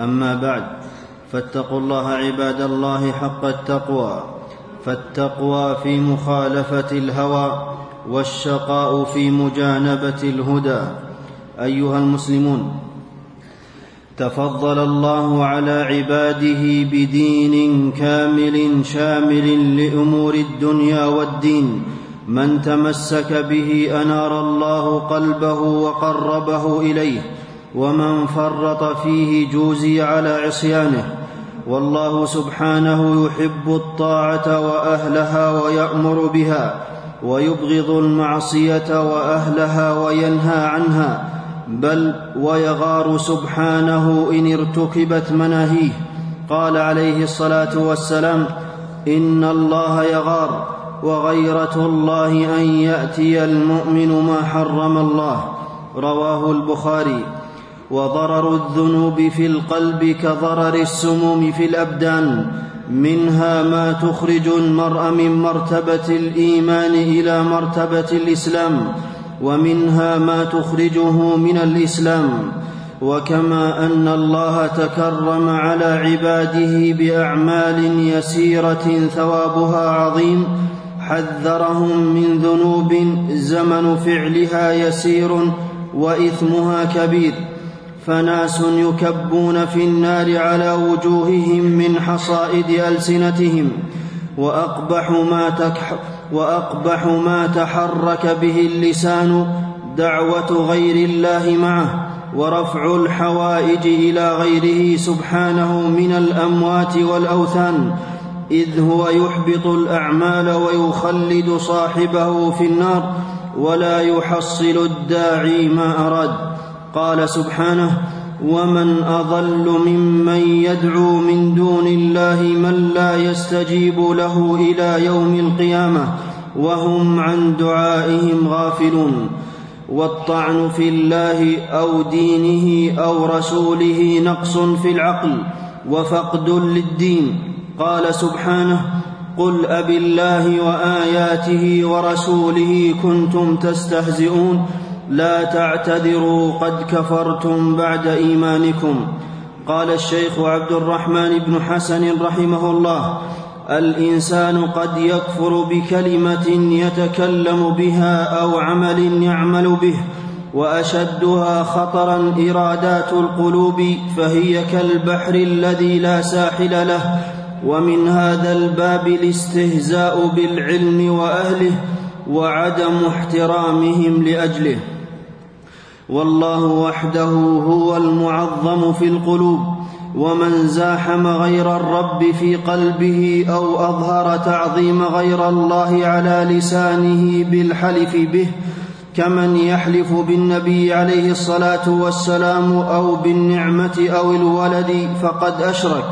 أما بعد فاتقوا الله عباد الله حق التقوى فالتقوى في مخالفة الهوى والشقاء في مجانبة الهدى. أيها المسلمون تفضل الله على عباده بدين كامل شامل لأمور الدنيا والدين. من تمسك به أنار الله قلبه وقربه إليه. ومن فرط فيه جوزي على عصيانه والله سبحانه يحب الطاعة وأهلها ويأمر بها ويبغض المعصية وأهلها وينهى عنها بل ويغار سبحانه إن ارتكبت مناهيه. قال عليه الصلاة والسلام إن الله يغار وغيرة الله أن يأتي المؤمن ما حرم الله. رواه البخاري. وضرر الذنوب في القلب كضرر السموم في الأبدان. منها ما تخرج المرء من مرتبة الإيمان إلى مرتبة الإسلام ومنها ما تخرجه من الإسلام. وكما أن الله تكرم على عباده بأعمال يسيرة ثوابها عظيم حذرهم من ذنوب زمن فعلها يسير وإثمها كبير. فناس يكبون في النار على وجوههم من حصائد ألسنتهم وأقبح ما, تكح وأقبح ما تحرك به اللسان دعوة غير الله معه ورفع الحوائج إلى غيره سبحانه من الأموات والأوثان إذ هو يحبط الأعمال ويخلد صاحبه في النار ولا يحصل الداعي ما أراد. قال سبحانه ومن أضل ممن يدعو من دون الله من لا يستجيب له إلى يوم القيامة وهم عن دعائهم غافلون. والطعن في الله أو دينه أو رسوله نقص في العقل وفقد للدين. قال سبحانه قل اب الله وآياته ورسوله كنتم تستهزئون. لا تعتذروا قد كفرتم بعد إيمانكم. قال الشيخ عبد الرحمن بن حسن رحمه الله الإنسان قد يكفر بكلمة يتكلم بها أو عمل يعمل به وأشدها خطرا إرادات القلوب فهي كالبحر الذي لا ساحل له ومن هذا الباب الاستهزاء بالعلم وأهله وعدم احترامهم لأجله. والله وحده هو المعظم في القلوب ومن زاحم غير الرب في قلبه أو أظهر تعظيم غير الله على لسانه بالحلف به كمن يحلف بالنبي عليه الصلاة والسلام أو بالنعمة أو الولد فقد أشرك.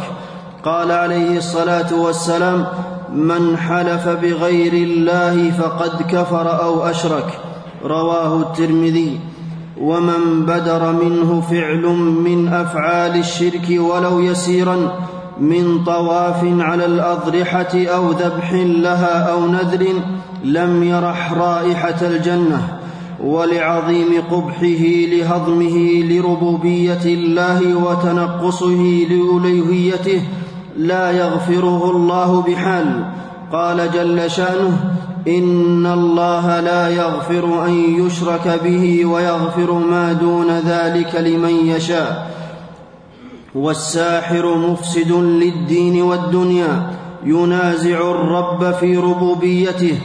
قال عليه الصلاة والسلام من حلف بغير الله فقد كفر أو أشرك. رواه الترمذي. ومن بدر منه فعل من أفعال الشرك ولو يسيرا من طواف على الأضرحة أو ذبح لها أو نذر لم يرح رائحة الجنة. ولعظيم قبحه لهضمه لربوبية الله وتنقصه لالوهيته لا يغفره الله بحال. قال جل شأنه إن الله لا يغفر أن يشرك به ويغفر ما دون ذلك لمن يشاء. والساحر مفسد للدين والدنيا ينازع الرب في ربوبيته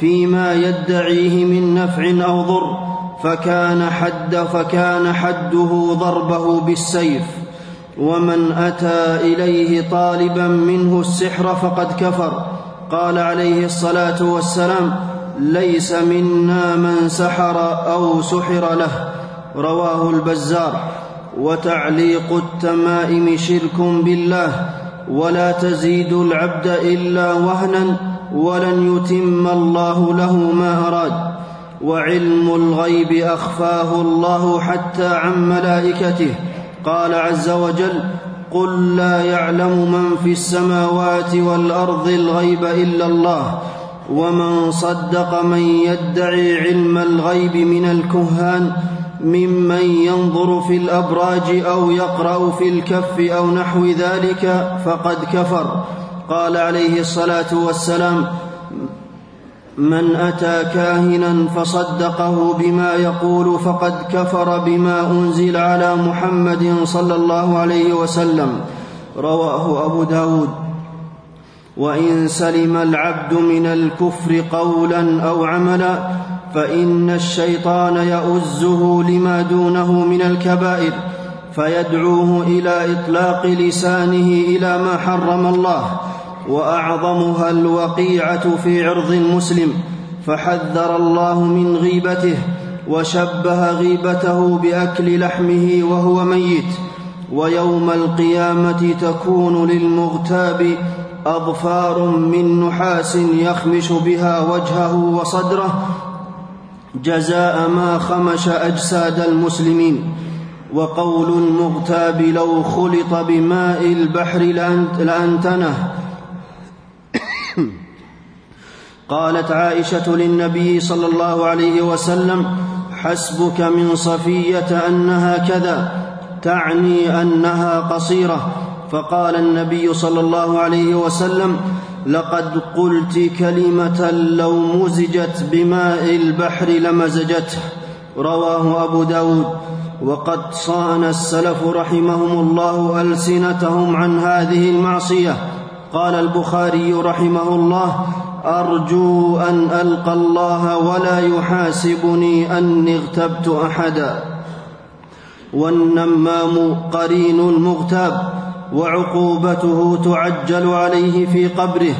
فيما يدعيه من نفع أو ضر فكان حد فكان حده ضربه بالسيف. ومن أتى إليه طالبا منه السحر فقد كفر. قال عليه الصلاة والسلام ليس منا من سحر أو سحر له. رواه البزار. وتعليق التمائم شرك بالله. ولا تزيد العبد إلا وهنا ولن يتم الله له ما أراد. وعلم الغيب أخفاه الله حتى عن ملائكته. قال عز وجل قل لا يعلم من في السماوات والأرض الغيب إلا الله ومن صدق من يدعي علم الغيب من الكهان ممن ينظر في الأبراج أو يقرأ في الكف أو نحو ذلك فقد كفر. قال عليه الصلاة والسلام من أتى كاهنا فصدقه بما يقول فقد كفر بما أنزل على محمد صلى الله عليه وسلم. رواه أبو داود. وإن سلم العبد من الكفر قولا أو عملا فإن الشيطان يؤزه لما دونه من الكبائر فيدعوه إلى إطلاق لسانه إلى ما حرم الله. وأعظمها الوقيعة في عرض المسلم فحذر الله من غيبته وشبه غيبته بأكل لحمه وهو ميت ويوم القيامة تكون للمغتاب أظفار من نحاس يخمش بها وجهه وصدره جزاء ما خمش أجساد المسلمين. وقول المغتاب لو خلط بماء البحر لأنتنه قالت عائشة للنبي صلى الله عليه وسلم حسبك من صفية أنها كذا تعني أنها قصيرة. فقال النبي صلى الله عليه وسلم لقد قلت كلمة لو مزجت بماء البحر لمزجته. رواه أبو داود. وقد صان السلف رحمهم الله ألسنتهم عن هذه المعصية. قال البخاري رحمه الله أرجو أن ألقى الله ولا يحاسبني أني اغتبت أحدا. والنمام قرين المغتاب وعقوبته تعجل عليه في قبره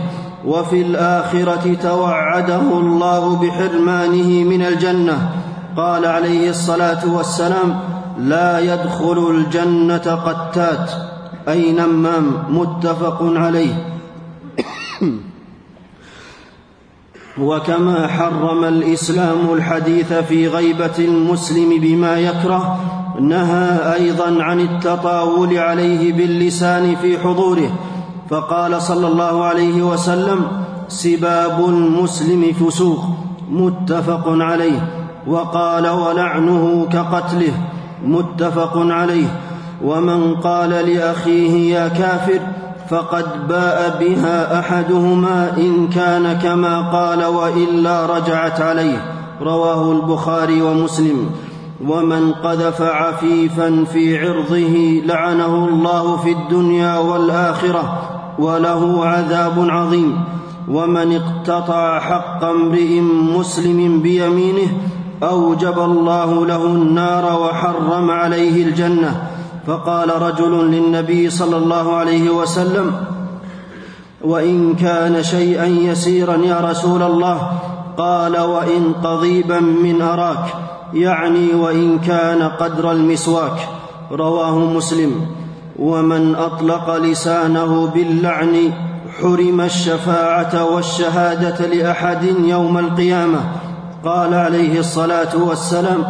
وفي الآخرة توعده الله بحرمانه من الجنة. قال عليه الصلاة والسلام لا يدخل الجنة قتات. أي نمام متفق عليه. وكما حرم الإسلام الحديث في غيبة المسلم بما يكره نهى أيضا عن التطاول عليه باللسان في حضوره فقال صلى الله عليه وسلم سباب المسلم فسوق. متفق عليه. وقال ولعنه كقتله. متفق عليه. ومن قال لأخيه يا كافر. فقد باء بها أحدهما إن كان كما قال وإلا رجعت عليه. رواه البخاري ومسلم. ومن قذف عفيفا في عرضه لعنه الله في الدنيا والآخرة وله عذاب عظيم. ومن اقتطع حق امرئ مسلم بيمينه أوجب الله له النار وحرم عليه الجنة. فقال رجل للنبي صلى الله عليه وسلم وإن كان شيئا يسيرا يا رسول الله قال وإن قضيبا من أراك يعني وإن كان قدر المسواك. رواه مسلم. ومن أطلق لسانه باللعن حرم الشفاعة والشهادة لأحد يوم القيامة. قال عليه الصلاة والسلام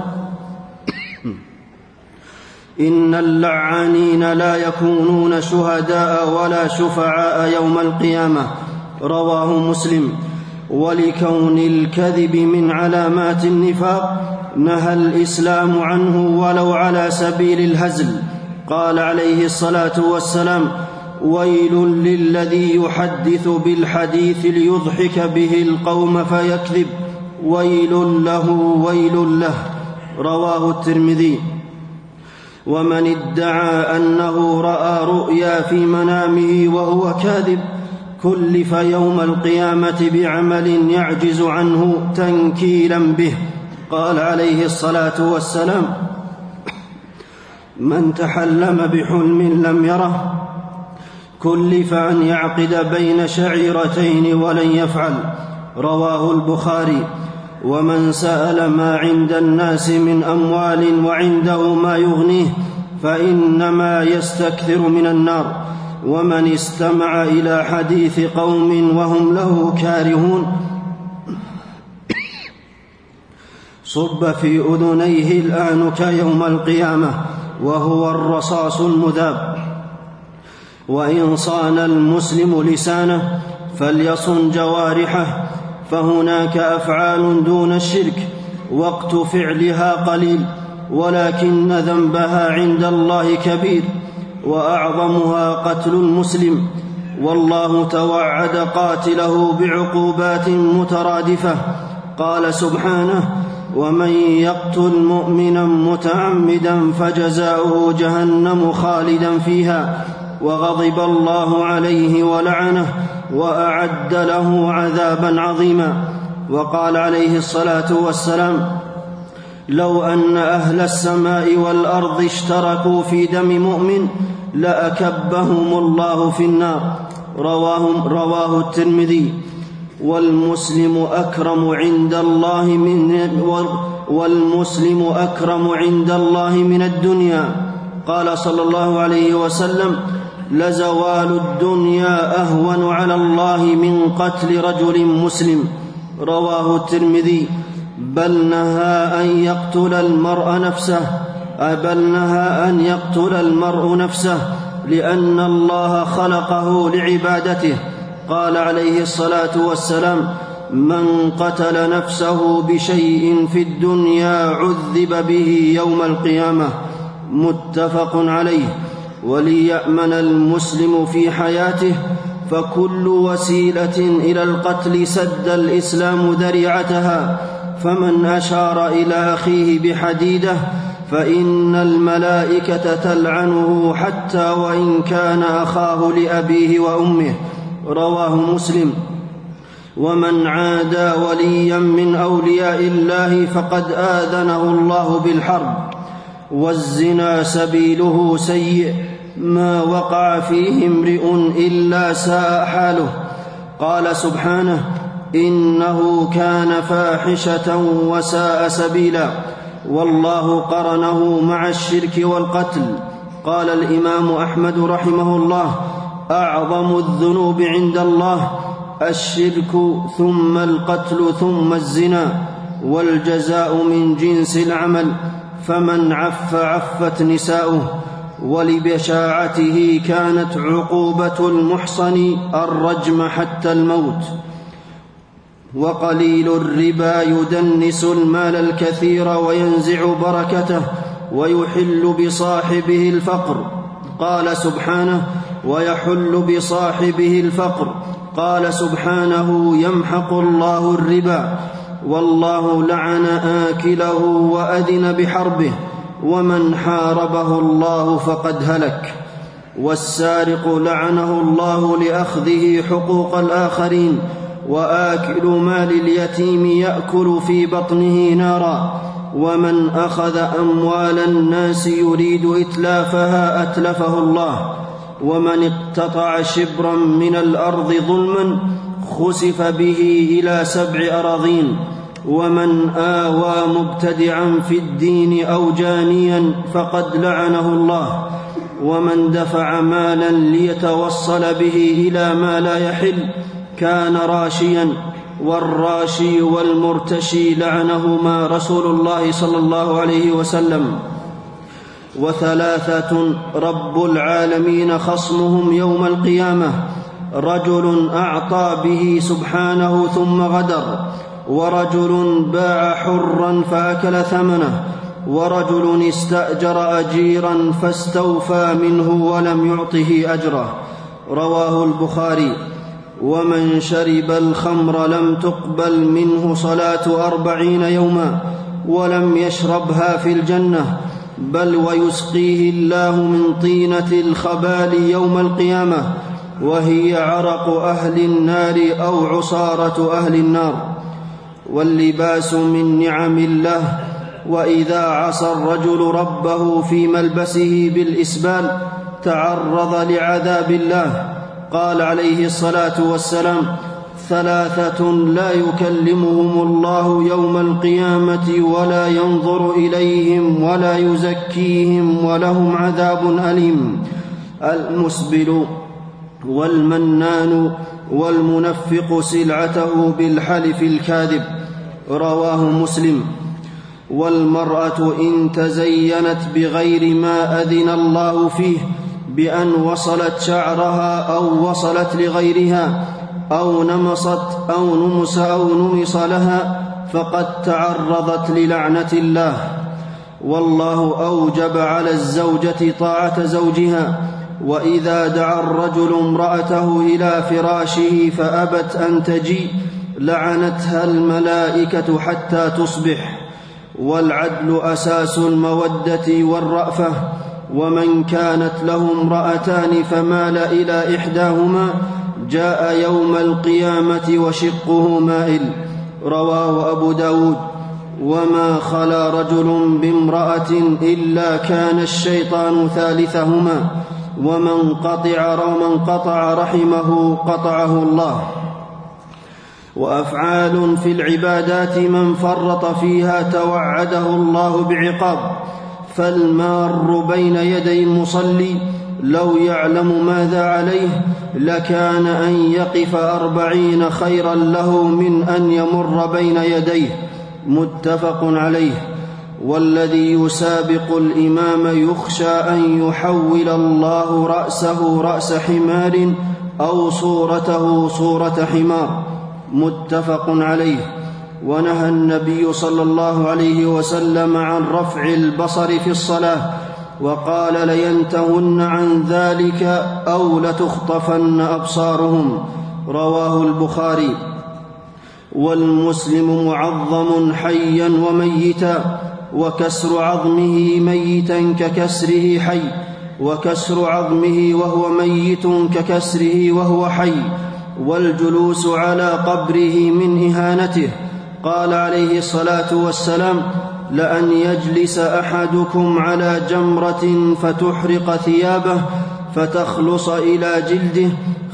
إن اللعانين لا يكونون شهداء ولا شفعاء يوم القيامة. رواه مسلم. ولكون الكذب من علامات النفاق نهى الإسلام عنه ولو على سبيل الهزل. قال عليه الصلاة والسلام ويل للذي يحدث بالحديث ليضحك به القوم فيكذب. ويل له ويل له. رواه الترمذي. ومن ادعى أنه رأى رؤيا في منامه وهو كاذب كلف يوم القيامة بعمل يعجز عنه تنكيلا به. قال عليه الصلاة والسلام من تحلم بحلم لم يره كلف أن يعقد بين شعيرتين ولن يفعل. رواه البخاري. ومن سأل ما عند الناس من أموال وعنده ما يغنيه فإنما يستكثر من النار. ومن استمع إلى حديث قوم وهم له كارهون. صب في أذنيه الانك يوم القيامة وهو الرصاص المذاب. وإن صان المسلم لسانه فليصن جوارحه فهناك أفعال دون الشرك وقت فعلها قليل ولكن ذنبها عند الله كبير وأعظمها قتل المسلم. والله توعد قاتله بعقوبات مترادفة. قال سبحانه ومن يقتل مؤمنا متعمدا فجزاؤه جهنم خالدا فيها. وغضب الله عليه ولعنه وأعد له عذابا عظيما. وقال عليه الصلاة والسلام لو أن أهل السماء والأرض اشتركوا في دم مؤمن لأكبهم الله في النار. رواه, رواه الترمذي والمسلم أكرم عند الله من والمسلم أكرم عند الله من الدنيا. قال صلى الله عليه وسلم لزوال الدنيا أهون على الله من قتل رجل مسلم. رواه الترمذي. بل نهى أن يقتل المرء نفسه. بل نهى أن يقتل المرء نفسه. لأن الله خلقه لعبادته. قال عليه الصلاة والسلام من قتل نفسه بشيء في الدنيا عذب به يوم القيامة. متفق عليه. وليأمن المسلم في حياته فكل وسيلة إلى القتل سد الإسلام ذريعتها. فمن أشار إلى أخيه بحديده فإن الملائكة تلعنه حتى وإن كان أخاه لأبيه وأمه. رواه مسلم. ومن عادى وليا من أولياء الله فقد آذنه الله بالحرب. والزنا سبيله سيء. ما وقع فيه امرئ إلا ساء حاله. قال سبحانه إنه كان فاحشة وساء سبيلا. والله قرنه مع الشرك والقتل. قال الإمام أحمد رحمه الله أعظم الذنوب عند الله الشرك ثم القتل ثم الزنا والجزاء من جنس العمل فمن عف عفت نساؤه. ولبشاعته كانت عقوبة المحصن الرجم حتى الموت. وقليل الربا يدنس المال الكثير وينزع بركته ويحل بصاحبه الفقر. قال سبحانه ويحل بصاحبه الفقر. قال سبحانه يمحق الله الربا. والله لعن آكله وأذن بحربه. ومن حاربه الله فقد هلك والسارق لعنه الله لأخذه حقوق الآخرين وآكل مال اليتيم يأكل في بطنه نارا ومن أخذ أموال الناس يريد إتلافها أتلفه الله ومن اقتطع شبرا من الأرض ظلما خسف به إلى سبع أراضين. ومن اوى مبتدعا في الدين أو جانيا فقد لعنه الله ومن دفع مالا ليتوصل به إلى ما لا يحل كان راشيا والراشي والمرتشي لعنهما رسول الله صلى الله عليه وسلم وثلاثه رب العالمين خصمهم يوم القيامه رجل اعطى به سبحانه ثم غدر ورجل باع حرا فأكل ثمنه ورجل استأجر أجيرا فاستوفى منه ولم يعطه أجره. رواه البخاري. ومن شرب الخمر لم تقبل منه صلاة أربعين يوما ولم يشربها في الجنة بل ويسقيه الله من طينة الخبال يوم القيامة وهي عرق أهل النار أو عصارة أهل النار. واللباس من نعم الله وإذا عصى الرجل ربه في ملبسه بالإسبال تعرض لعذاب الله. قال عليه الصلاة والسلام ثلاثة لا يكلمهم الله يوم القيامة ولا ينظر إليهم ولا يزكيهم ولهم عذاب أليم. المسبل والمنان والمنفق سلعته بالحلف الكاذب. رواه مسلم. والمرأة إن تزينت بغير ما أذن الله فيه بأن وصلت شعرها أو وصلت لغيرها أو نمصت أو نمس أو نمص لها فقد تعرضت للعنة الله. والله أوجب على الزوجة طاعة زوجها وإذا دعا الرجل امرأته إلى فراشه فأبت أن تجي لعنتها الملائكة حتى تصبح والعدل أساس المودة والرأفة ومن كانت له امرأتان فمال إلى إحداهما جاء يوم القيامة وشقه مائل. رواه أبو داود. وما خلا رجل بامرأة إلا كان الشيطان ثالثهما ومن قطع ومن قطع رحمه قطعه الله. وأفعال في العبادات من فرط فيها توعده الله بعقاب. فالمار بين يدي المصلي لو يعلم ماذا عليه لكان أن يقف أربعين خيرا له من أن يمر بين يديه. متفق عليه. والذي يسابق الإمام يخشى أن يحول الله رأسه رأس حمار أو صورته صورة حمار. متفق عليه. ونهى النبي صلى الله عليه وسلم عن رفع البصر في الصلاة وقال لينتهن عن ذلك أو لتخطفن أبصارهم. رواه البخاري. والمسلم معظم حيا وميتا وكسر عظمه ميتا ككسره حي وكسر عظمه وهو ميت ككسره وهو حي. والجلوس على قبره من إهانته. قال عليه الصلاة والسلام لأن يجلس أحدكم على جمرة فتحرق ثيابه فتخلص إلى جلده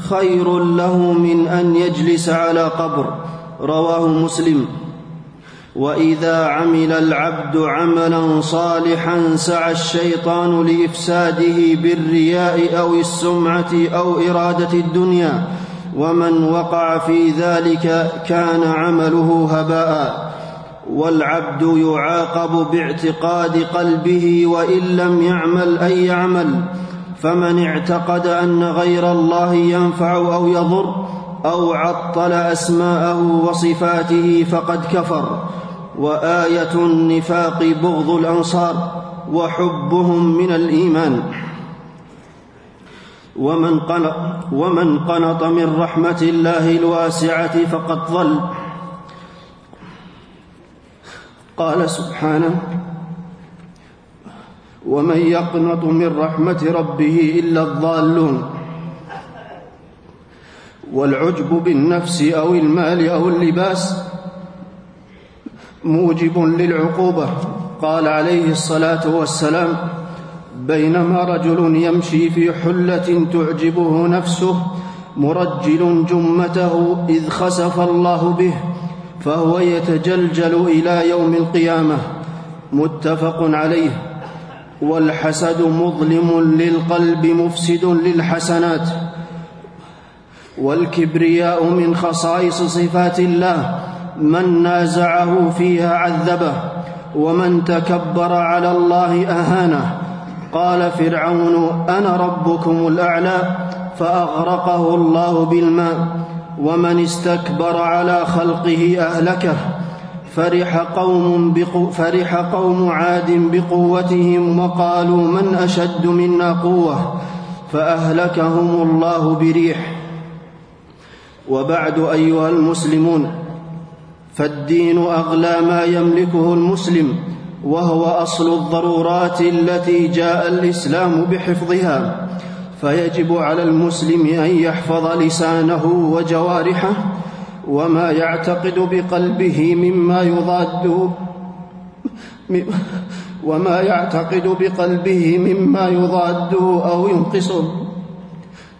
خير له من أن يجلس على قبر. رواه مسلم. وإذا عمل العبد عملا صالحا سعى الشيطان لإفساده بالرياء أو السمعة أو إرادة الدنيا. ومن وقع في ذلك كان عمله هباء والعبد يعاقب باعتقاد قلبه وإن لم يعمل اي عمل فمن اعتقد أن غير الله ينفع أو يضر أو عطل أسماءه وصفاته فقد كفر وآية النفاق بغض الأنصار وحبهم من الإيمان. ومن قنط, ومن قنط من رحمة الله الواسعة فقد ضل. قال سبحانه ومن يقنط من رحمة ربه إلا الضالون. والعجب بالنفس أو المال أو اللباس موجب للعقوبة. قال عليه الصلاة والسلام بينما رجل يمشي في حلة تعجبه نفسه مرجل جمته إذ خسف الله به فهو يتجلجل إلى يوم القيامة. متفق عليه. والحسد مظلم للقلب مفسد للحسنات. والكبرياء من خصائص صفات الله من نازعه فيها عذبه ومن تكبر على الله أهانه. قال فرعون أنا ربكم الأعلى فأغرقه الله بالماء ومن استكبر على خلقه أهلكه فرح قوم, بقو فرح قوم عاد بقوتهم وقالوا من أشد منا قوة فأهلكهم الله بريح وبعد أيها المسلمون فالدين أغلى ما يملكه المسلم وهو أصل الضرورات التي جاء الإسلام بحفظها فيجب على المسلم أن يحفظ لسانه وجوارحه وما يعتقد بقلبه مما يضاد وما يعتقد بقلبه مما يضاده أو ينقصه.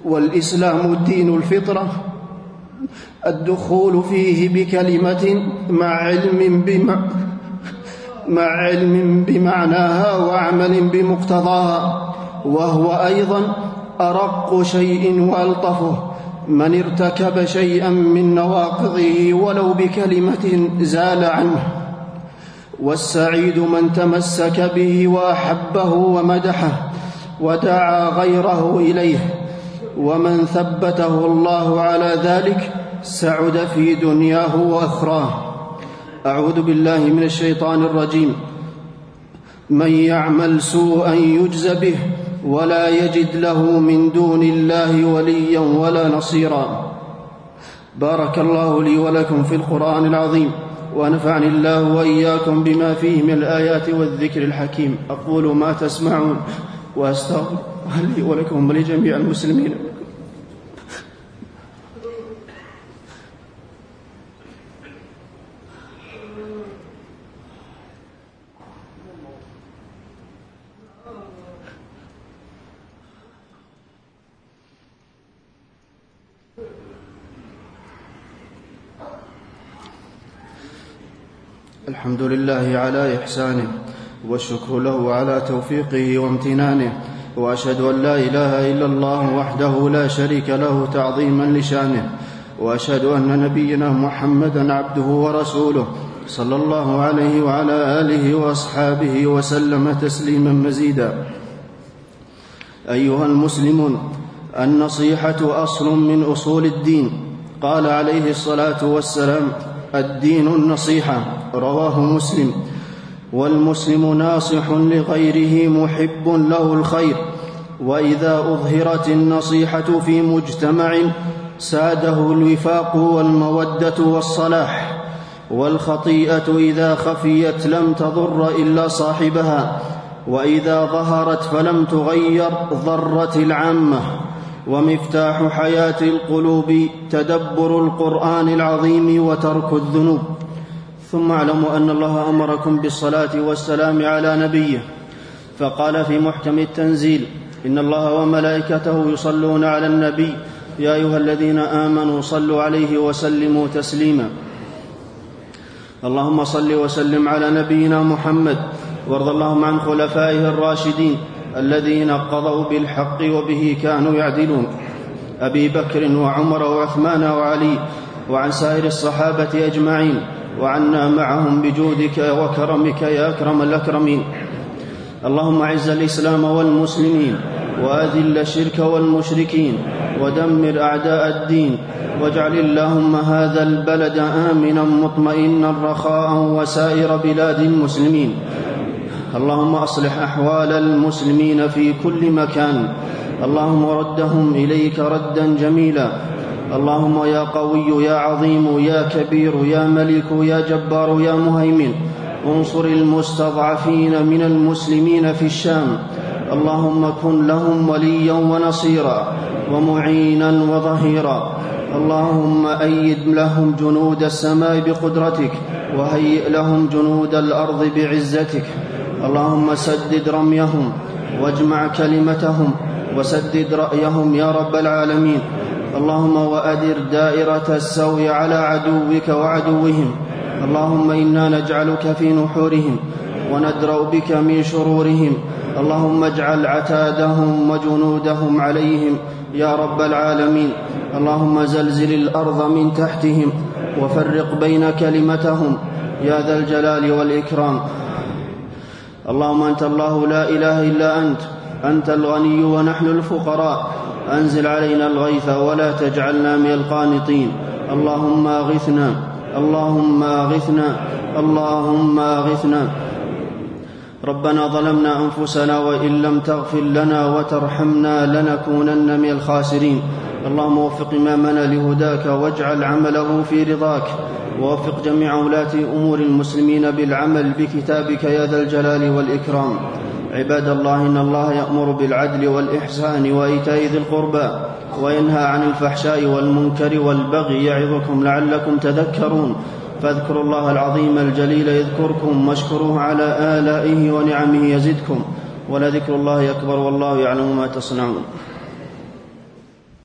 والإسلام دين الفطرة الدخول فيه بكلمة مع علم بما مع علم بمعناها وعمل بمقتضاها وهو أيضا أرق شيء وألطفه من ارتكب شيئا من نواقضه ولو بكلمة زال عنه. والسعيد من تمسك به وأحبه ومدحه ودعا غيره إليه ومن ثبته الله على ذلك سعد في دنياه وأخراه. أعوذ بالله من الشيطان الرجيم. من يعمل سوءا يجز به ولا يجد له من دون الله وليا ولا نصيرا. بارك الله لي ولكم في القرآن العظيم ونفعني الله وإياكم بما فيه من الآيات والذكر الحكيم. أقول ما تسمعون وأستغفر لي ولكم ولجميع المسلمين. الحمد لله على إحسانه والشكر له على توفيقه وامتنانه وأشهد أن لا إله إلا الله وحده لا شريك له تعظيما لشانه وأشهد أن نبينا محمدا عبده ورسوله صلى الله عليه وعلى آله وأصحابه وسلم تسليما مزيدا. أيها المسلمون النصيحة أصل من أصول الدين قال عليه الصلاة والسلام الدين النصيحة. رواه مسلم. والمسلم ناصح لغيره محب له الخير. وإذا أظهرت النصيحة في مجتمع ساده الوفاق والمودة والصلاح. والخطيئة إذا خفيت لم تضر إلا صاحبها. وإذا ظهرت فلم تغير ضرت العامة. ومفتاح حياة القلوب تدبر القرآن العظيم وترك الذنوب. ثم اعلموا أن الله أمركم بالصلاة والسلام على نبيه. فقال في محكم التنزيل إن الله وملائكته يصلون على النبي يا أيها الذين آمنوا صلوا عليه وسلموا تسليما. اللهم صل وسلم على نبينا محمد وارض اللهم عن خلفائه الراشدين الذين قضوا بالحق وبه كانوا يعدلون. أبي بكر وعمر وعثمان وعلي وعن سائر الصحابة أجمعين. وعنا معهم بجودك وكرمك يا أكرم الأكرمين. اللهم أعز الإسلام والمسلمين وأذل الشرك والمشركين ودمر أعداء الدين واجعل اللهم هذا البلد آمنا مطمئنا رخاء وسائر بلاد المسلمين. اللهم أصلح أحوال المسلمين في كل مكان. اللهم ردهم إليك ردا جميلا. اللهم يا قوي يا عظيم يا كبير يا ملك يا جبار يا مهيمن انصر المستضعفين من المسلمين في الشام. اللهم كن لهم وليا ونصيرا ومعينا وظهيرا. اللهم أيد لهم جنود السماء بقدرتك وهيئ لهم جنود الأرض بعزتك. اللهم سدد رميهم واجمع كلمتهم وسدد رأيهم يا رب العالمين. اللهم وأدر دائرة السوء على عدوك وعدوهم. اللهم إنا نجعلك في نحورهم وندرأ بك من شرورهم. اللهم اجعل عتادهم وجنودهم عليهم يا رب العالمين. اللهم زلزل الأرض من تحتهم وفرق بين كلمتهم يا ذا الجلال والإكرام. اللهم أنت الله لا إله إلا أنت. أنت الغني ونحن الفقراء. أنزل علينا الغيث ولا تجعلنا من القانطين. اللهم أغثنا. اللهم أغثنا. اللهم أغثنا. ربنا ظلمنا أنفسنا وإن لم تغفر لنا وترحمنا لنكونن من الخاسرين. اللهم وفق إمامنا لهداك واجعل عمله في رضاك. ووفق جميع ولاة أمور المسلمين بالعمل بكتابك يا ذا الجلال والإكرام. عباد الله إن الله يأمر بالعدل والإحسان وإيتاء ذي القربى وينهى عن الفحشاء والمنكر والبغي يعظكم لعلكم تذكرون فاذكروا الله العظيم الجليل يذكركم واشكروه على آلائه ونعمه يزدكم ولذكر الله أكبر والله يعلم ما تصنعون